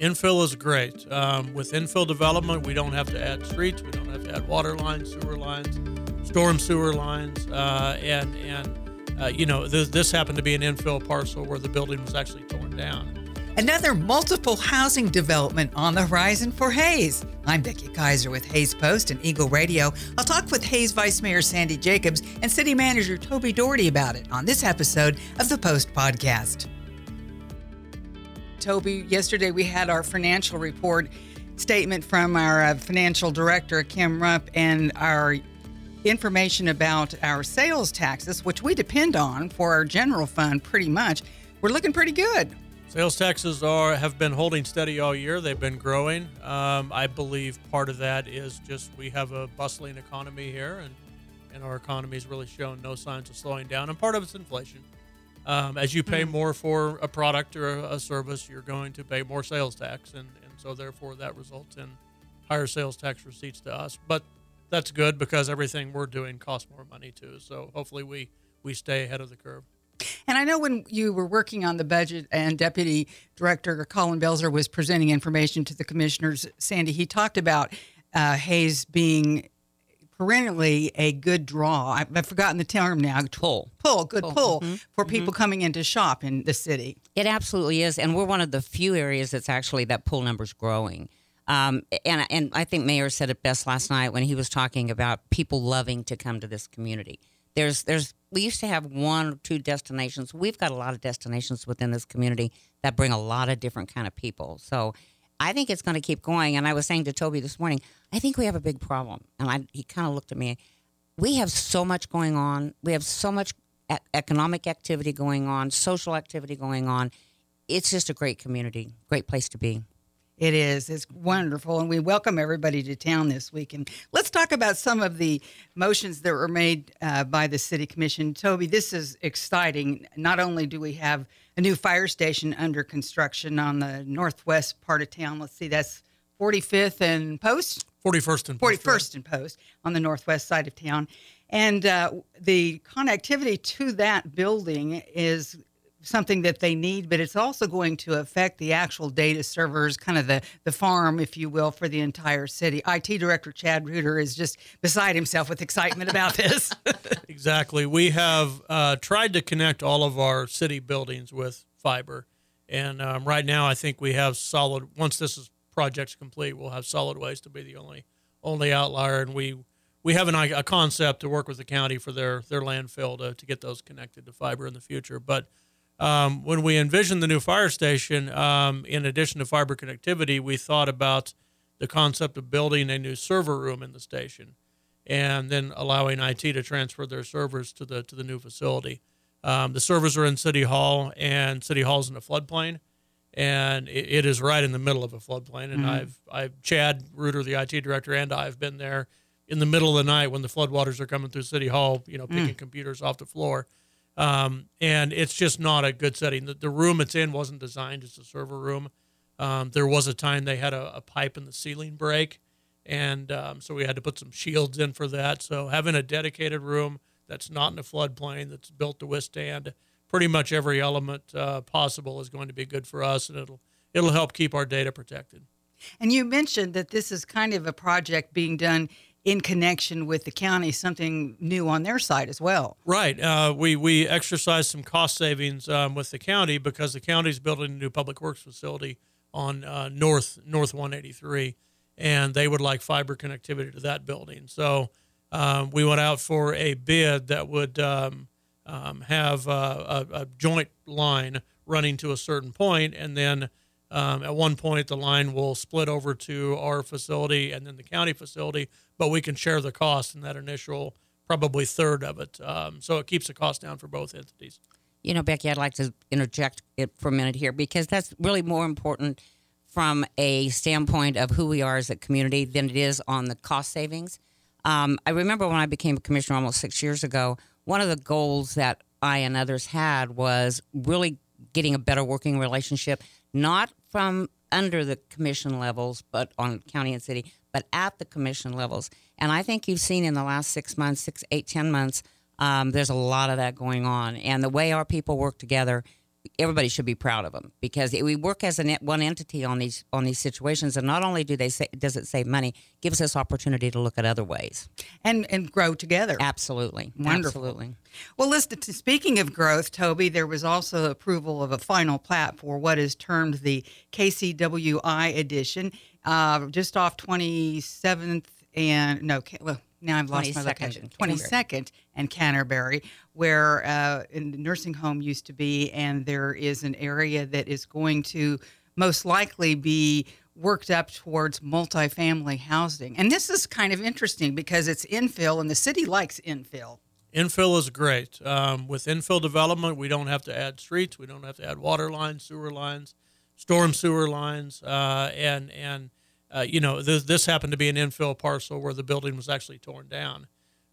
Infill is great. Um, with infill development, we don't have to add streets, we don't have to add water lines, sewer lines, storm sewer lines, uh, and and uh, you know this, this happened to be an infill parcel where the building was actually torn down. Another multiple housing development on the horizon for Hays. I'm Becky Kiser with Hays Post and Eagle Radio. I'll talk with Hays Vice Mayor Sandy Jacobs and City Manager Toby Dougherty about it on this episode of the Post Podcast. Toby, yesterday we had our financial report statement from our uh, financial director, Kim Rupp, and our information about our sales taxes, which we depend on for our general fund pretty much. We're looking pretty good. Sales taxes are have been holding steady all year. They've been growing. Um, I believe part of that is just we have a bustling economy here, and and our economy has really shown no signs of slowing down. And part of it's inflation. Um, as you pay mm. more for a product or a, a, service, you're going to pay more sales tax, and and so therefore that results in higher sales tax receipts to us. But that's good because everything we're doing costs more money too. So hopefully we we stay ahead of the curve. And I know when you were working on the budget and Deputy Director Colin Belzer was presenting information to the commissioners, Sandy, he talked about uh, Hays being perennially a good draw. I've, I've, forgotten the term now. Pull. Pull, good pull, pull mm-hmm. for mm-hmm. people coming in to shop in the city. It absolutely is. And we're one of the few areas that's actually that pull number's growing. Um, and, and I think Mayor said it best last night when he was talking about people loving to come to this community. There's, there's, we used to have one or two destinations. We've got a lot of destinations within this community that bring a lot of different kind of people. So I think it's going to keep going. And I was saying to Toby this morning, I think we have a big problem. And I, he kind of looked at me. We have so much going on. We have so much economic activity going on, social activity going on. It's just a great community, great place to be. It is. It's wonderful. And we welcome everybody to town this week. And let's talk about some of the motions that were made uh, by the City Commission. Toby, this is exciting. Not only do we have a new fire station under construction on the northwest part of town, let's see, that's 45th and Post? 41st and Post. 41st and Post on the northwest side of town. And uh, the connectivity to that building is something that they need, but it's also going to affect the actual data servers, kind of the, the farm, if you will, for the entire city. IT Director Chad Reuter is just beside himself with excitement about this. exactly. We have uh, tried to connect all of our city buildings with fiber. And um, right now, I think we have solid, once this is project's complete, we'll have solid waste to be the only only outlier. And we we have an, a concept to work with the county for their, their landfill to, to get those connected to fiber in the future. But um, when we envisioned the new fire station, um, in addition to fiber connectivity, we thought about the concept of building a new server room in the station, and then allowing IT to transfer their servers to the to the new facility. Um, the servers are in City Hall, and City Hall's in a floodplain, and it, it is right in the middle of a floodplain. And mm-hmm. I've I've Chad Reuter, the IT director, and I have been there in the middle of the night when the floodwaters are coming through City Hall, you know, picking mm. computers off the floor um, and it's just not a good setting. The, the, room it's in wasn't designed as a server room. Um, there was a time they had a, a, pipe in the ceiling break, and um, so we had to put some shields in for that. So having a dedicated room that's not in a floodplain, that's built to withstand pretty much every element uh, possible, is going to be good for us, and it'll it'll help keep our data protected. And you mentioned that this is kind of a project being done in connection with the county something new on their side as well. Right. Uh, we we exercised some cost savings um, with the county because the county is building a new public works facility on uh, North North 183, and they would like fiber connectivity to that building. So um, we went out for a bid that would um, um have uh, a, a joint line running to a certain point, and then um, at one point, the line will split over to our facility and then the county facility, but we can share the cost in that initial probably third of it. Um, so it keeps the cost down for both entities. You know, Becky, I'd like to interject it for a minute here because that's really more important from a standpoint of who we are as a community than it is on the cost savings. Um, I remember when I became a commissioner almost six years ago, one of the goals that I and others had was really getting a better working relationship not from under the commission levels, but on county and city, but at the commission levels. And I think you've seen in the last six months, six, eight, ten months, um, there's a lot of that going on. And the way our people work together, everybody should be proud of them because we work as a net, one entity on these on these situations, and not only do they say does it save money, gives us opportunity to look at other ways. and and grow together. Absolutely, Wonderful. absolutely. Well, listen, to, speaking of growth, Toby, there was also approval of a final plat for what is termed the KCWI edition, uh, just off 27th and, no, well, now I've lost my 22nd location. and Canterbury. 22nd and Canterbury, where uh, in the nursing home used to be, and there is an area that is going to most likely be worked up towards multifamily housing. And this is kind of interesting because it's infill, and the city likes infill. Infill is great. Um, with infill development, we don't have to add streets, we don't have to add water lines, sewer lines, storm sewer lines, uh, and and uh, you know this, this happened to be an infill parcel where the building was actually torn down.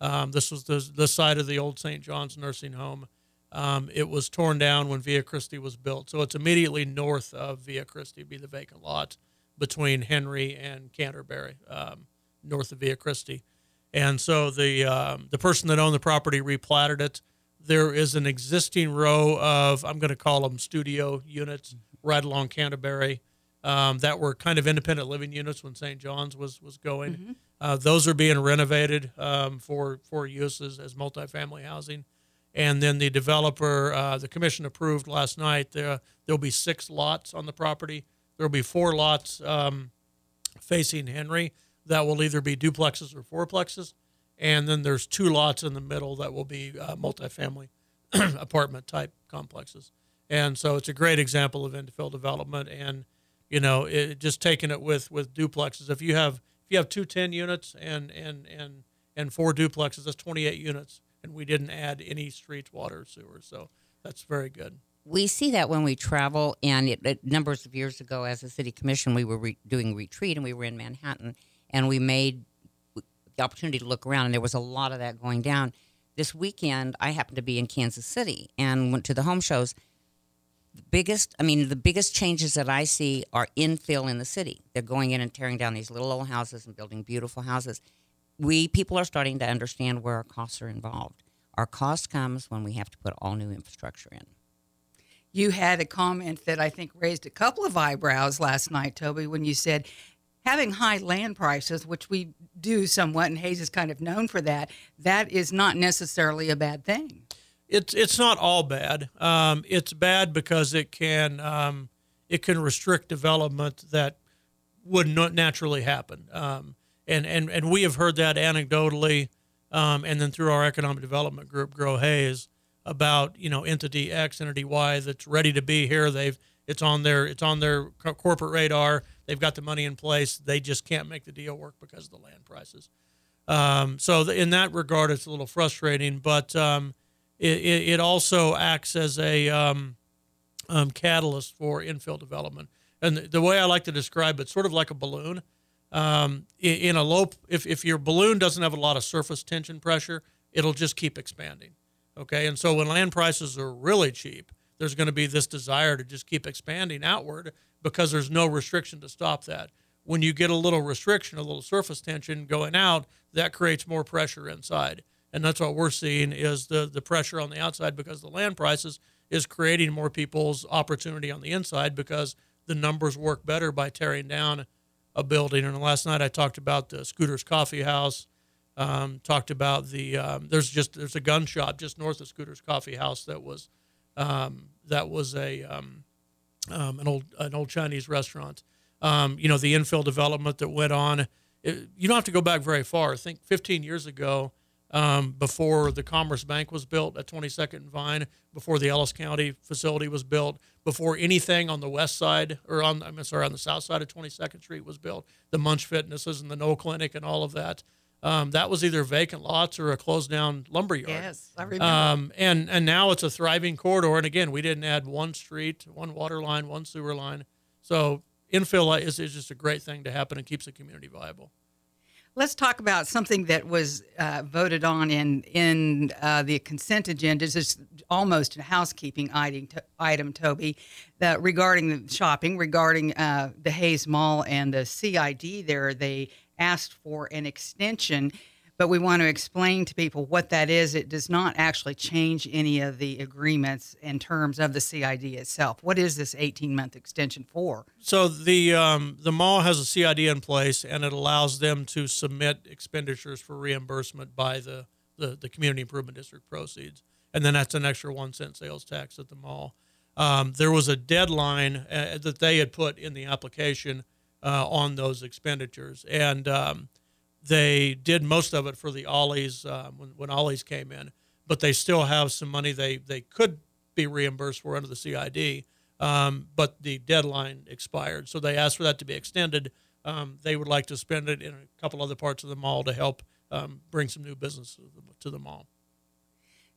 Um, this was the the side of the old St. John's nursing home. Um, it was torn down when Via Christi was built, so it's immediately north of Via Christi, be the vacant lot between Henry and Canterbury, um, north of Via Christi. And so the um, the person that owned the property replatted it. There is an existing row of I'm going to call them studio units right along Canterbury um, that were kind of independent living units when St. John's was was going. Uh, those are being renovated um, for for uses as multifamily housing. And then the developer, uh, the commission approved last night. There there'll be six lots on the property. There'll be four lots um, facing Henry that will either be duplexes or fourplexes, and then there's two lots in the middle that will be uh, multifamily apartment type complexes. And so it's a great example of infill development, and you know, it, just taking it with with duplexes. If you have if you have two 10 units and and and and four duplexes, that's 28 units, and we didn't add any streets, water, sewer, so that's very good. we see that when we travel and it, it numbers of years ago as a city commission we were re- doing retreat and we were in manhattan and we made the opportunity to look around and there was a lot of that going down this weekend i happened to be in kansas city and went to the home shows biggest i mean the biggest changes that i see are infill in the city. They're going in and tearing down these little old houses and building beautiful houses. We people are starting to understand where our costs are involved. Our cost comes when we have to put all new infrastructure in. You had a comment that I think raised a couple of eyebrows last night, Toby, when you said having high land prices, which we do somewhat, and Hays is kind of known for that, that is not necessarily a bad thing. It's it's not all bad. Um, it's bad because it can um, it can restrict development that would not naturally happen. Um, and and and we have heard that anecdotally, um, and then through our economic development group, Grow Hays, about you know entity X, entity Y that's ready to be here. They've it's on their it's on their co- corporate radar. They've got the money in place. They just can't make the deal work because of the land prices. Um, so in that regard, it's a little frustrating, but um, it, it, it also acts as a um, um, catalyst for infill development. And the, the way I like to describe it, sort of like a balloon. Um, in, in a low, if, if your balloon doesn't have a lot of surface tension pressure, it'll just keep expanding. Okay, and so when land prices are really cheap, there's going to be this desire to just keep expanding outward because there's no restriction to stop that. When you get a little restriction, a little surface tension going out, that creates more pressure inside. And that's what we're seeing is the, the pressure on the outside because the land prices is creating more people's opportunity on the inside because the numbers work better by tearing down a building. And last night I talked about the Scooters Coffee House, um, talked about the um, there's just there's a gun shop just north of Scooters Coffee House that was um, that was a um, um, an old an old Chinese restaurant. Um, you know the infill development that went on. It, you don't have to go back very far. I think 15 years ago, um, before the Commerce Bank was built at 22nd and Vine, before the Ellis County facility was built, before anything on the west side or on I'm sorry on the south side of 22nd Street was built, the Munch Fitnesses and the No Clinic and all of that. Um, that was either vacant lots or a closed down lumber yard. Yes, I remember. Um, and and now it's a thriving corridor. And again, we didn't add one street, one water line, one sewer line. So infill is, is just a great thing to happen and keeps the community viable. Let's talk about something that was uh, voted on in in uh, the consent agenda. This is almost a housekeeping item, item Toby, that regarding the shopping, regarding uh, the Hays Mall and the CID. There, they asked for an extension but we want to explain to people what that is. It does not actually change any of the agreements in terms of the CID itself. What is this 18 month extension for? So the um, the mall has a CID in place, and it allows them to submit expenditures for reimbursement by the, the, the community improvement district proceeds, and then that's an extra one cent sales tax at the mall. Um, there was a deadline uh, that they had put in the application uh, on those expenditures, and um, they did most of it for the Ollies uh, when, when Ollies came in, but they still have some money they, they could be reimbursed for under the CID, um, but the deadline expired. So they asked for that to be extended. Um, they would like to spend it in a couple other parts of the mall to help um, bring some new business to the, to the mall.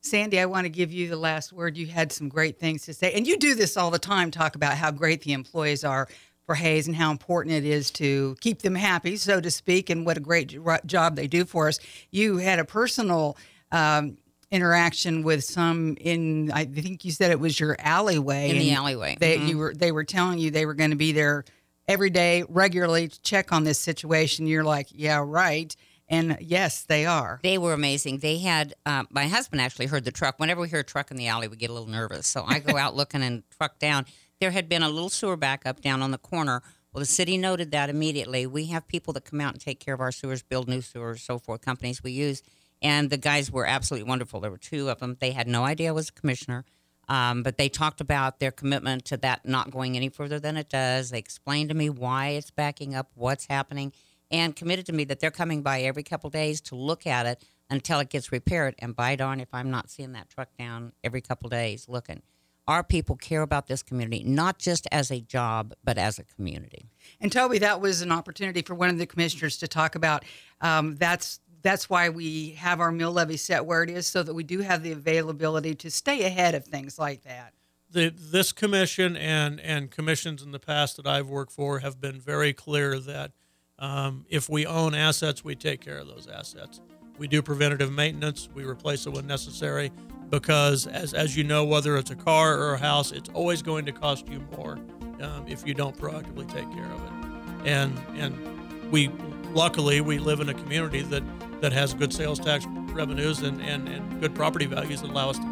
Sandy, I want to give you the last word. You had some great things to say, and you do this all the time. Talk about how great the employees are for Hays and how important it is to keep them happy, so to speak, and what a great job they do for us. You had a personal um, interaction with some in, I think you said it was your alleyway. In the alleyway. They mm-hmm. you were they were telling you they were going to be there every day, regularly to check on this situation. You're like, yeah, right. And yes, they are. They were amazing. They had uh, my husband actually heard the truck. Whenever we hear a truck in the alley, we get a little nervous. So I go out looking and truck down there had been a little sewer backup down on the corner. Well, the city noted that immediately. We have people that come out and take care of our sewers, build new sewers, so forth, companies we use. And the guys were absolutely wonderful. There were two of them. They had no idea I was a commissioner, um, but they talked about their commitment to that not going any further than it does. They explained to me why it's backing up, what's happening, and committed to me that they're coming by every couple days to look at it until it gets repaired. And by darn, if I'm not seeing that truck down every couple days looking our people care about this community, not just as a job, but as a community. And Toby, that was an opportunity for one of the commissioners to talk about. Um, that's that's why we have our mill levy set where it is, so that we do have the availability to stay ahead of things like that. The, this commission and and commissions in the past that I've worked for have been very clear that um, if we own assets, we take care of those assets. We do preventative maintenance. We replace it when necessary because, as, as you know, whether it's a car or a house, it's always going to cost you more um, if you don't proactively take care of it. And and we luckily we live in a community that that has good sales tax revenues and, and, and good property values that allow us to